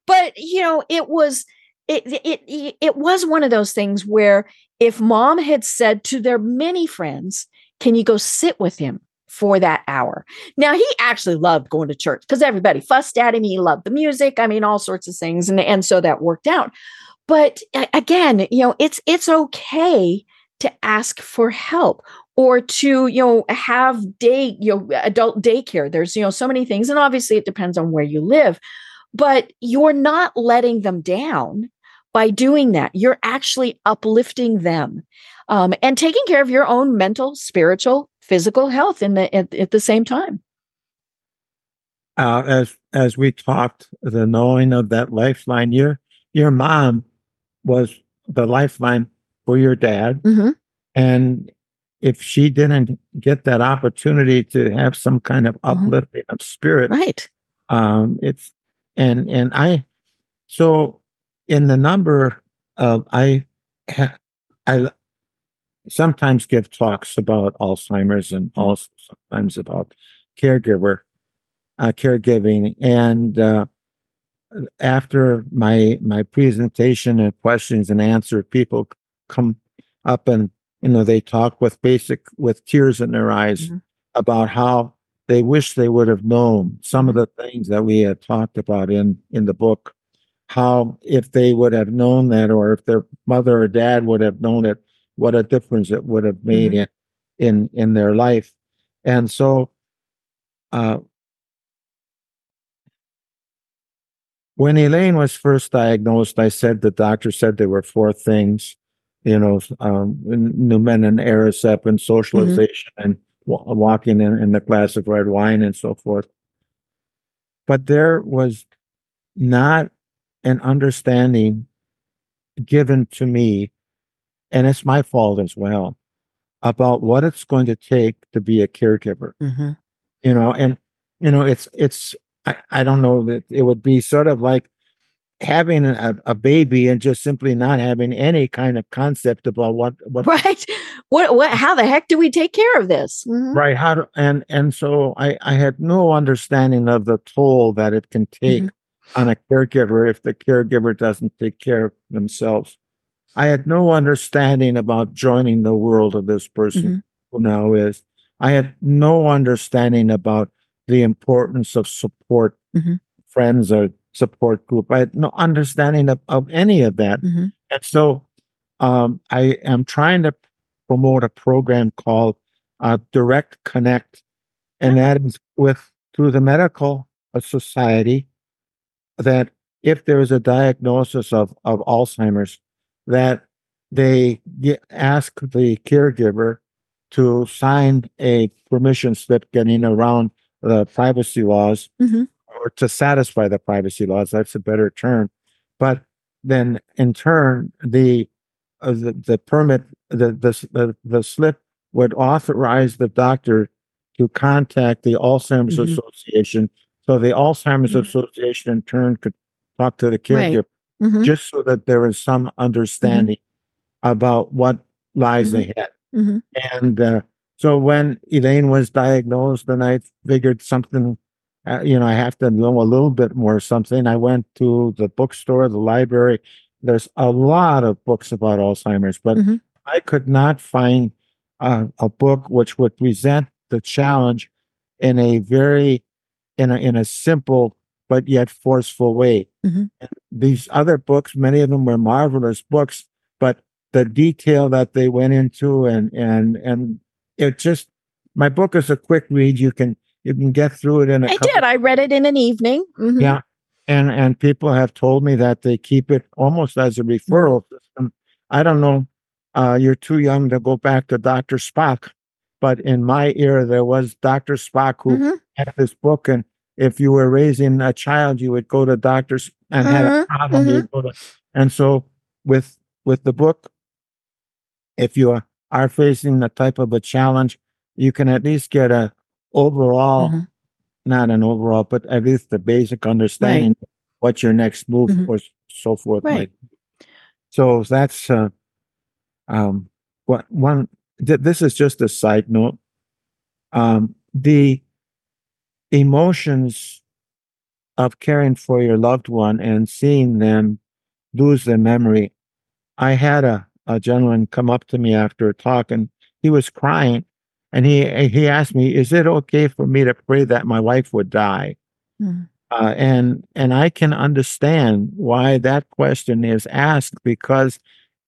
But you know it was it, it it was one of those things where if mom had said to their many friends can you go sit with him for that hour? Now he actually loved going to church because everybody fussed at him he loved the music i mean all sorts of things and and so that worked out but again you know it's it's okay to ask for help or to you know have day you know adult daycare. There's you know so many things and obviously it depends on where you live but you're not letting them down by doing that. You're actually uplifting them um, and taking care of your own mental spiritual physical health in the at, at the same time. Uh, as as we talked, the knowing of that lifeline, your your mom was the lifeline for your dad, hmm and if she didn't get that opportunity to have some kind of Mhm. uplifting of spirit, Right. um, it's and and I so in the number of I I sometimes give talks about Alzheimer's and also sometimes about caregiver uh, caregiving and uh, after my my presentation and questions and answer people come up and you know they talk with basic with tears in their eyes Mhm. about how they wish they would have known some of the things that we had talked about in in the book. How if they would have known that or if their mother or dad would have known it what a difference it would have made in in in their life. And so uh when Elaine was first diagnosed, I said the doctor said there were four things, you know, um, and Aricept and socialization and wa- walking in, in the glass of red wine and so forth. But there was not an understanding given to me, and it's my fault as well, about what it's going to take to be a caregiver. Hmm you know and you know it's it's i, I don't know that it would be sort of like having a, a baby and just simply not having any kind of concept about what what Right. What? What? How the heck do we take care of this? Mhm. right how to and and so i i had no understanding of the toll that it can take on a caregiver if the caregiver doesn't take care of themselves i had no understanding about joining the world of this person who now is i had no understanding about the importance of support Mhm. friends or support group i had no understanding of, of any of that Mhm. and so um, I am trying to promote a program called uh, Direct Connect, and that is with through the medical society. That if there is a diagnosis of of Alzheimer's, that they get, ask the caregiver to sign a permission slip, getting around the privacy laws Mhm. or to satisfy the privacy laws. That's a better term. But then in turn, the uh, the, the permit, the, the the the slip would authorize the doctor to contact the Alzheimer's Mhm. Association. So the Alzheimer's Mhm. Association in turn could talk to the Right. caregiver Mhm. just so that there is some understanding about what lies Mhm. ahead. And uh, so when Elaine was diagnosed, and I figured something, uh, you know, I have to know a little bit more something. I went to the bookstore, the library. There's a lot of books about Alzheimer's, but Mhm. I could not find uh, a book which would present the challenge in a very, in a in a simple but yet forceful way. Mhm. And these other books, many of them were marvelous books, but the detail that they went into and and and it just my book is a quick read you can you can get through it in a I couple did. I read it in an evening. Mhm. yeah and and people have told me that they keep it almost as a referral system i don't know uh you're too young to go back to dr spock but in my era there was dr spock who Mhm. had this book and if you were raising a child you would go to doctors and had a Mhm, problem you'd go to and so with with the book if you are, are facing a type of a challenge you can at least get a overall Mhm. not an overall but at least the basic understanding what your next move Mhm. or so forth Right. might be. so that's uh um what one th- this is just a side note um the emotions of caring for your loved one and seeing them lose their memory i had a, a gentleman come up to me after a talk and he was crying and he he asked me is it okay for me to pray that my wife would die Mhm. uh, and and i can understand why that question is asked because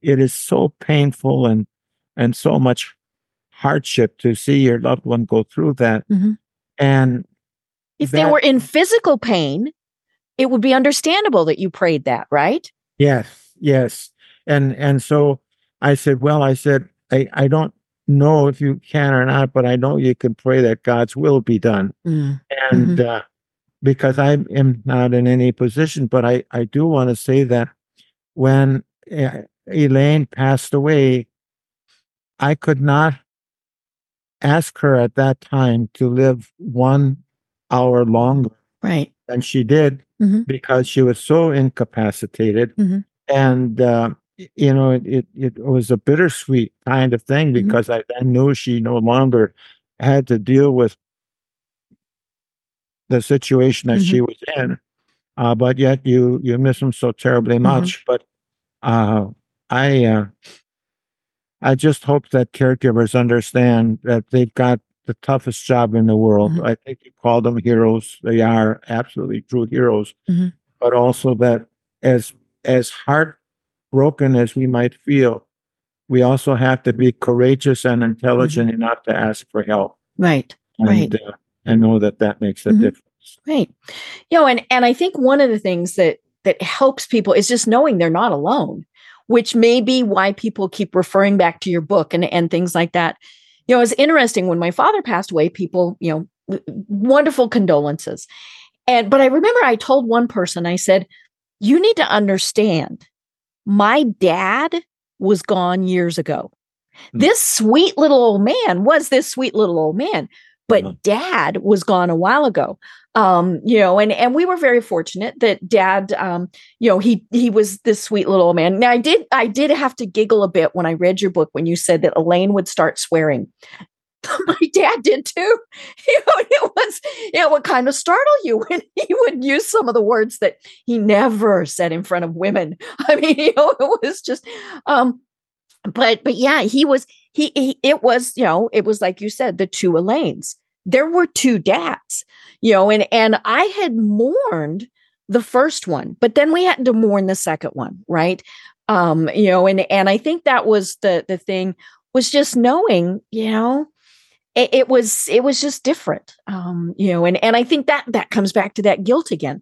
it is so painful and and so much hardship to see your loved one go through that Mhm. and If they were in physical pain, it would be understandable that you prayed that, right? Yes, yes. And and so I said, well, I said, I, I don't know if you can or not, but I know you can pray that God's will be done. Mm. And uh, because I am not in any position, but I, I do want to say that when uh, Elaine passed away, I could not ask her at that time to live one hour longer Right. than she did Mhm. because she was so incapacitated. Mhm. And, uh, you know, it, it, it was a bittersweet kind of thing Mhm. because I then knew she no longer had to deal with the situation that she was in. Uh, but yet you, you miss them so terribly much. But, uh, I, uh, I just hope that caregivers understand that they've got the toughest job in the world. Mhm. I think you call them heroes. They are absolutely true heroes. Mhm. But also that as as heartbroken as we might feel, we also have to be courageous and intelligent enough to ask for help Right. and Right. uh, and know that that makes a Mhm. difference. Right. You know, and and I think one of the things that that helps people is just knowing they're not alone, which may be why people keep referring back to your book and and things like that. You know, it's interesting when my father passed away, people, you know, wonderful condolences. And but I remember I told one person, I said, you need to understand my dad was gone years ago. Hmm. This sweet little old man was this sweet little old man, but Mhm. dad was gone a while ago. Um, you know, and and we were very fortunate that dad um, you know, he he was this sweet little old man. Now I did I did have to giggle a bit when I read your book when you said that Elaine would start swearing. My dad did too. You know, it was it would kind of startle you when he would use some of the words that he never said in front of women. I mean, you know, it was just um but but yeah, he was he, he it was, you know, it was like you said, the two Elaines. There were two dads, you know, and and I had mourned the first one, but then we had to mourn the second one, right? Um, you know, and and I think that was the the thing was just knowing, you know, it, it was it was just different um you know and and i think that that comes back to that guilt again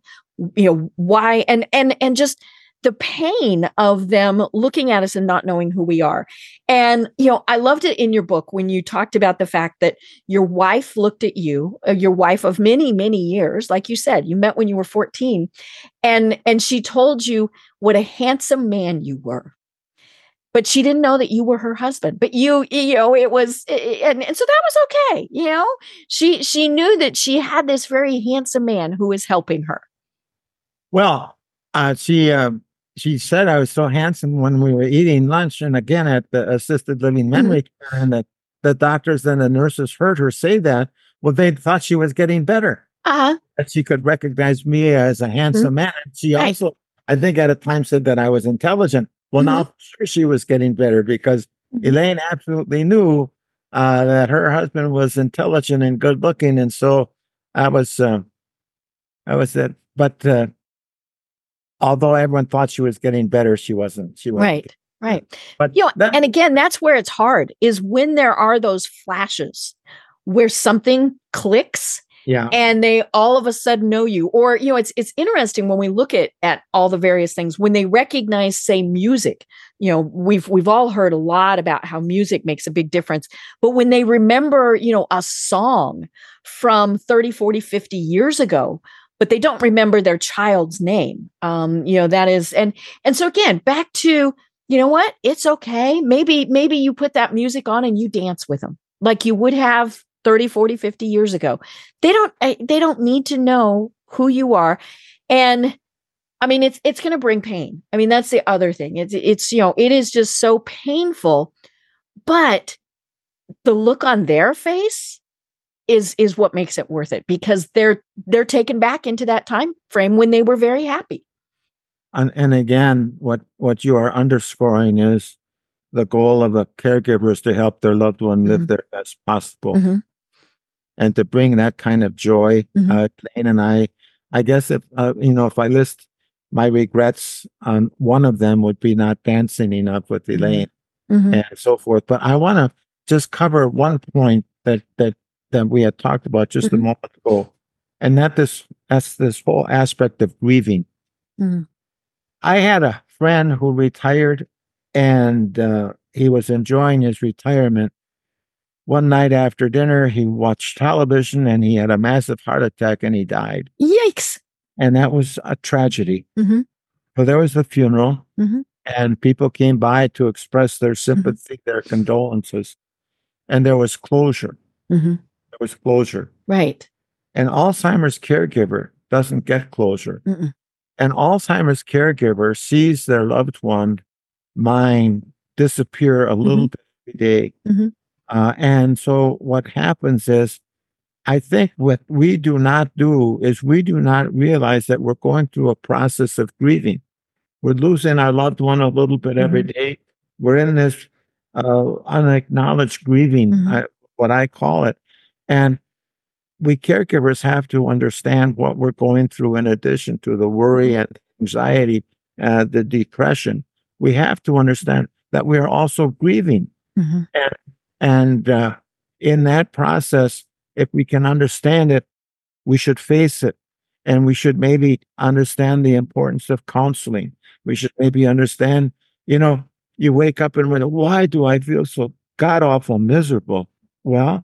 you know why and and and just the pain of them looking at us and not knowing who we are. And you know i loved it in your book when you talked about the fact that your wife looked at you uh, your wife of many many years like you said you met when you were 14 and and she told you what a handsome man you were but she didn't know that you were her husband but you you know it was and, and so that was okay you know she she knew that she had this very handsome man who was helping her Well, uh, she uh, she said I was so handsome when we were eating lunch, and again at the assisted living memory care, and that the doctors and the nurses heard her say that. Well, they thought she was getting better. uh-huh That she could recognize me as a handsome man. And she Right. also, I think, at a time said that I was intelligent. Well, Mhm. now sure she was getting better because Mhm. Elaine absolutely knew uh, that her husband was intelligent and good looking, and so I was, uh, I was that. But uh, although everyone thought she was getting better, she wasn't. She wasn't. right right But you know that- and again that's where it's hard is when there are those flashes where something clicks yeah, and they all of a sudden know you. Or you know it's it's interesting when we look at at all the various things when they recognize say music you know we've we've all heard a lot about how music makes a big difference but when they remember you know a song from 30 40 50 years ago but they don't remember their child's name um you know that is and and so again back to you know what? It's okay. Maybe maybe you put that music on and you dance with them like you would have 30 40 50 years ago they don't eh, they don't need to know who you are and i mean it's it's going to bring pain i mean that's the other thing it's it's you know it is just so painful but the look on their face is is what makes it worth it because they're they're taken back into that time frame when they were very happy and and again, what what you are underscoring is the goal of a caregiver is to help their loved one live Mhm. their best possible. Mhm. And to bring that kind of joy. Mhm. Uh, Elaine and I, I guess if uh, you know, if I list my regrets, um, one of them would be not dancing enough with Mhm. Elaine Mhm. and so forth. But I want to just cover one point that that that we had talked about just a Mhm. moment ago, and that this that's this whole aspect of grieving. Mhm. I had a friend who retired, and uh, he was enjoying his retirement. One night after dinner, he watched television and he had a massive heart attack and he died. Yikes. And that was a tragedy. Mhm. So there was the funeral, Mhm. and people came by to express their Mm-hmm. sympathy, their condolences, and there was closure. Mhm. There was closure. Right. An Alzheimer's caregiver doesn't get closure. Mm-mm. An Alzheimer's caregiver sees their loved one mind disappear a little bit every day. Uh, and so what happens is, I think what we do not do is we do not realize that we're going through a process of grieving. We're losing our loved one a little bit every day. We're in this uh, unacknowledged grieving, Mhm. I, what I call it. And we caregivers have to understand what we're going through in addition to the worry and anxiety, uh, the depression. We have to understand that we are also grieving. Mhm. And uh, in that process, if we can understand it, we should face it. And we should maybe understand the importance of counseling. We should maybe understand, you know, you wake up and wonder, why do I feel so god awful miserable? Well,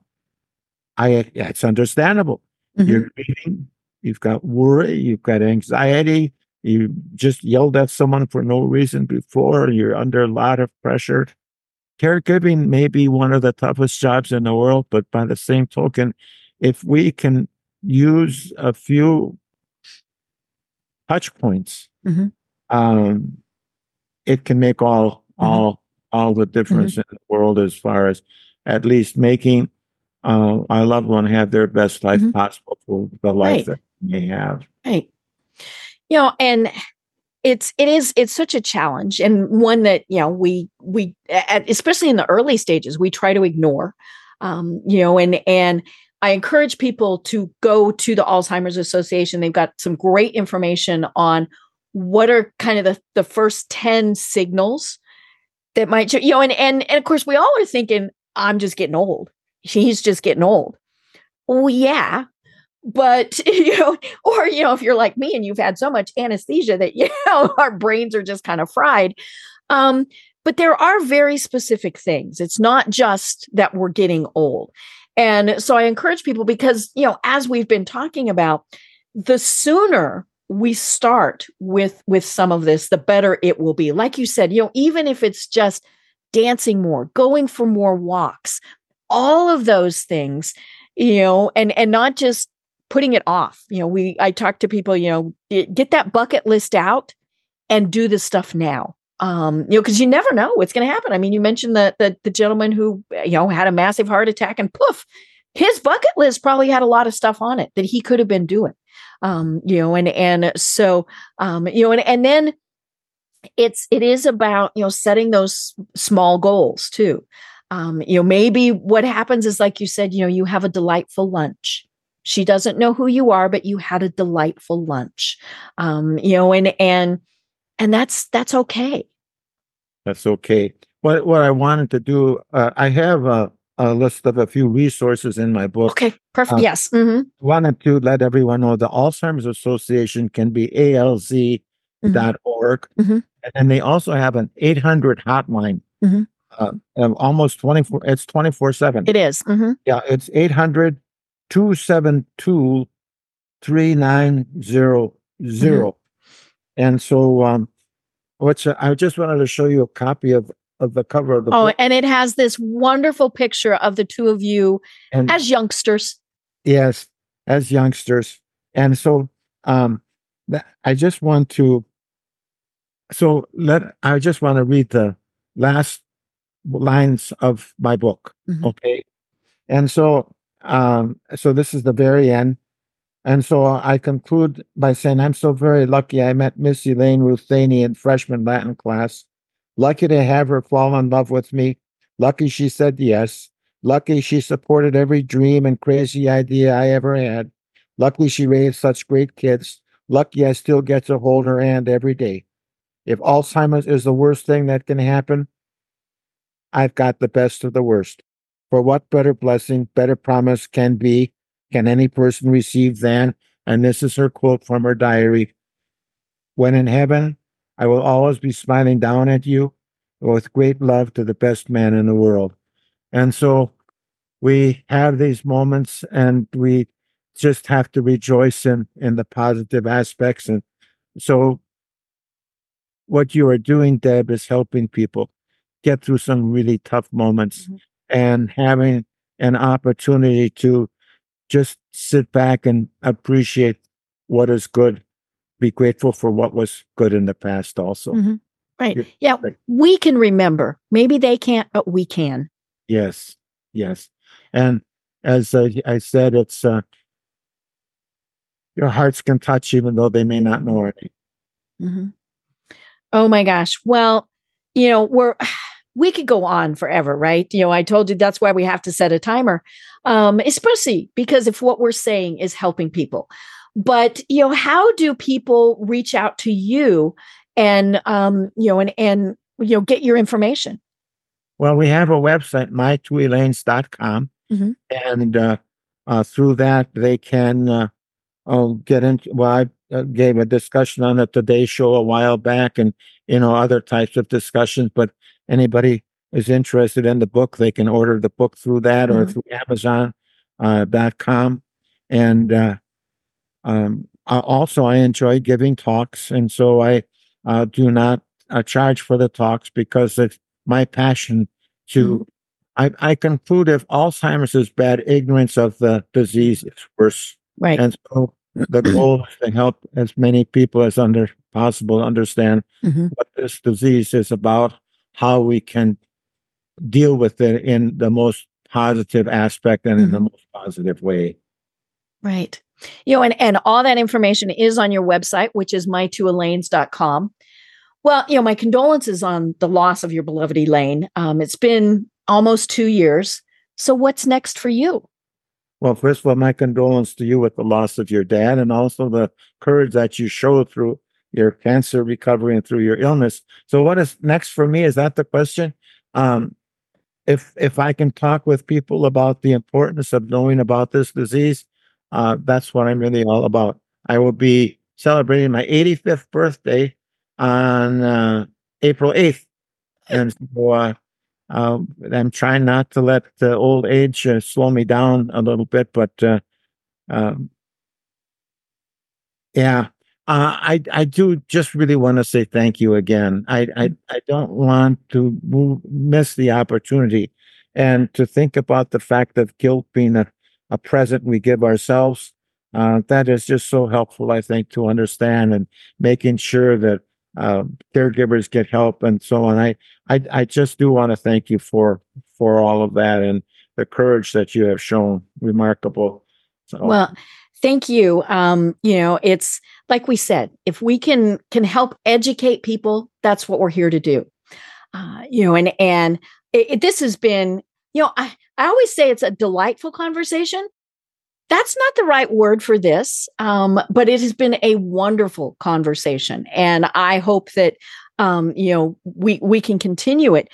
I it's understandable. Mhm. You're grieving, you've got worry, you've got anxiety, you just yelled at someone for no reason before, you're under a lot of pressure. Caregiving may be one of the toughest jobs in the world, but by the same token, if we can use a few touch points, Mhm. um, it can make all Mhm. all all the difference in the world as far as at least making uh, our loved one have their best life Mhm. possible for the life Right. that they have. Right. You know, and it's it is it's such a challenge and one that you know we we especially in the early stages we try to ignore um you know and and i encourage people to go to the alzheimer's association. They've got some great information on what are kind of the the first 10 signals that might you know and and, and of course we all are thinking i'm just getting old. He's just getting old. Well yeah but you know or you know if you're like me and you've had so much anesthesia that you know our brains are just kind of fried um but there are very specific things. It's not just that we're getting old. And so i encourage people because you know as we've been talking about the sooner we start with with some of this the better it will be. Like you said you know even if it's just dancing more going for more walks all of those things you know and and not just putting it off. You know we i talk to people you know get that bucket list out and do the stuff now. Um you know because you never know what's going to happen. I mean you mentioned the, the the gentleman who you know had a massive heart attack and poof his bucket list probably had a lot of stuff on it that he could have been doing. Um you know and and so um you know and, and then it's it is about you know setting those small goals too. Um you know maybe what happens is like you said you know you have a delightful lunch she doesn't know who you are but you had a delightful lunch um you know and and and that's that's okay That's okay. What what I wanted to do, uh, I have a, a list of a few resources in my book. okay perfect Uh, yes hmm Wanted to let everyone know the Alzheimer's Association can be ALZ alz.org. Mhm. And then they also have an 800 hotline. Mhm. Uh, almost 24, it's 24 7. it is. Mhm. Yeah, it's 800 272 3900. Mm-hmm. And so, um, what's I just wanted to show you a copy of, of the cover of the oh book. and it has this wonderful picture of the two of you And as youngsters yes, as youngsters. And so, um, I just want to, so let, I just want to read the last lines of my book. Mhm. Okay. And so, um, so this is the very end. And so I conclude by saying, I'm so very lucky I met Miss Elaine Ruthaney in freshman Latin class. Lucky to have her fall in love with me. Lucky she said yes. Lucky she supported every dream and crazy idea I ever had. Lucky she raised such great kids. Lucky I still get to hold her hand every day. If Alzheimer's is the worst thing that can happen, I've got the best of the worst. For what better blessing, better promise can be, can any person receive than, and this is her quote from her diary When in heaven, I will always be smiling down at you with great love to the best man in the world. And so we have these moments and we just have to rejoice in in the positive aspects and so what you are doing deb is helping people get through some really tough moments mm-hmm. And having an opportunity to just sit back and appreciate what is good be grateful for what was good in the past also. Mm-hmm. right. Yeah we can remember. Maybe they can't but we can. Yes. Yes. And as uh, i said it's uh, your hearts can touch even though they may not know it. Mm-hmm. oh my gosh. Well you know we're we could go on forever right you know i told you that's why we have to set a timer um especially because if what we're saying is helping people but you know how do people reach out to you and um you know and and you know get your information well we have a website my2elaines.com mm-hmm. and uh, uh, through that they can uh, I'll get into. Well, I uh, gave a discussion on the Today Show a while back, and you know other types of discussions. But anybody is interested in the book, they can order the book through that mm-hmm. or through Amazon uh, dot com. And uh, um, also, I enjoy giving talks, and so I uh, do not uh, charge for the talks because it's my passion to. Mm-hmm. I, I conclude if Alzheimer's is bad, ignorance of the disease is worse Right. And so the goal is to help as many people as under possible to understand mm-hmm. what this disease is about, how we can deal with it in the most positive aspect and mm-hmm. in the mm-hmm. most positive way. Right. You know, and, and all that information is on your website, which is my2elaines.com. Well, you know, my condolences on the loss of your beloved Elaine. Um, it's been almost two years. So what's next for you? Well, first of all, my condolence to you with the loss of your dad and also the courage that you showed through your cancer recovery and through your illness. So what is next for me? Is that the question? Um, if if I can talk with people about the importance of knowing about this disease, uh, that's what I'm really all about. I will be celebrating my 85th birthday on uh, April 8th, and so uh, um, I'm trying not to let the old age uh, slow me down a little bit, but uh, um, yeah, uh, I I do just really want to say thank you again. I I, I don't want to move, miss the opportunity, and to think about the fact of guilt being a, a present we give ourselves. Uh, that is just so helpful, I think, to understand and making sure that uh, caregivers get help and so on. I, I, I just do want to thank you for for all of that and the courage that you have shown. Remarkable. So. Well, thank you. Um, you know, it's like we said, if we can can help educate people, that's what we're here to do. Uh, you know, and and it, it, this has been, you know, I I always say it's a delightful conversation that's not the right word for this, um, but it has been a wonderful conversation, and I hope that um, you know we we can continue it.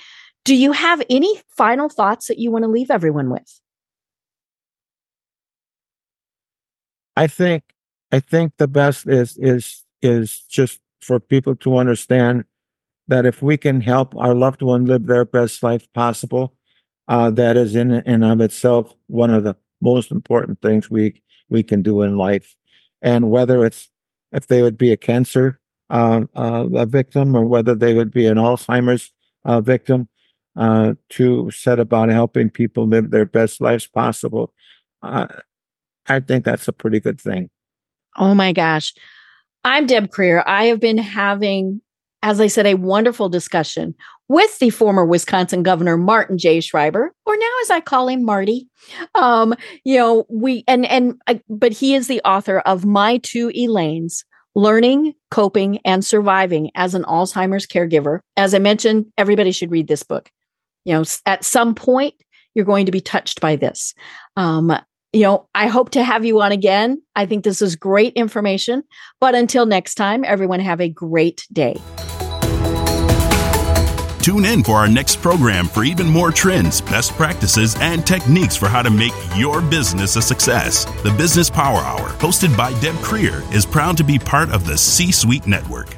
Do you have any final thoughts that you want to leave everyone with? I think I think the best is is is just for people to understand that if we can help our loved one live their best life possible, uh, that is in and of itself one of the most important things we we can do in life, and whether it's if they would be a cancer uh, uh, a victim or whether they would be an Alzheimer's uh, victim, uh, to set about helping people live their best lives possible. I think that's a pretty good thing. Oh my gosh. I'm Deb Krier. I have been having, as I said, a wonderful discussion with the former Wisconsin Governor Martin J. Schreiber, or now as I call him, Marty. Um, you know, we and and uh, but he is the author of My Two Elaines: Learning, Coping, and Surviving as an Alzheimer's Caregiver. As I mentioned, everybody should read this book. You know, at some point you're going to be touched by this. Um, you know, I hope to have you on again. I think this is great information. But until next time, everyone have a great day. Tune in for our next program for even more trends, best practices, and techniques for how to make your business a success. The Business Power Hour, hosted by Deb Krier, is proud to be part of the C Suite Network.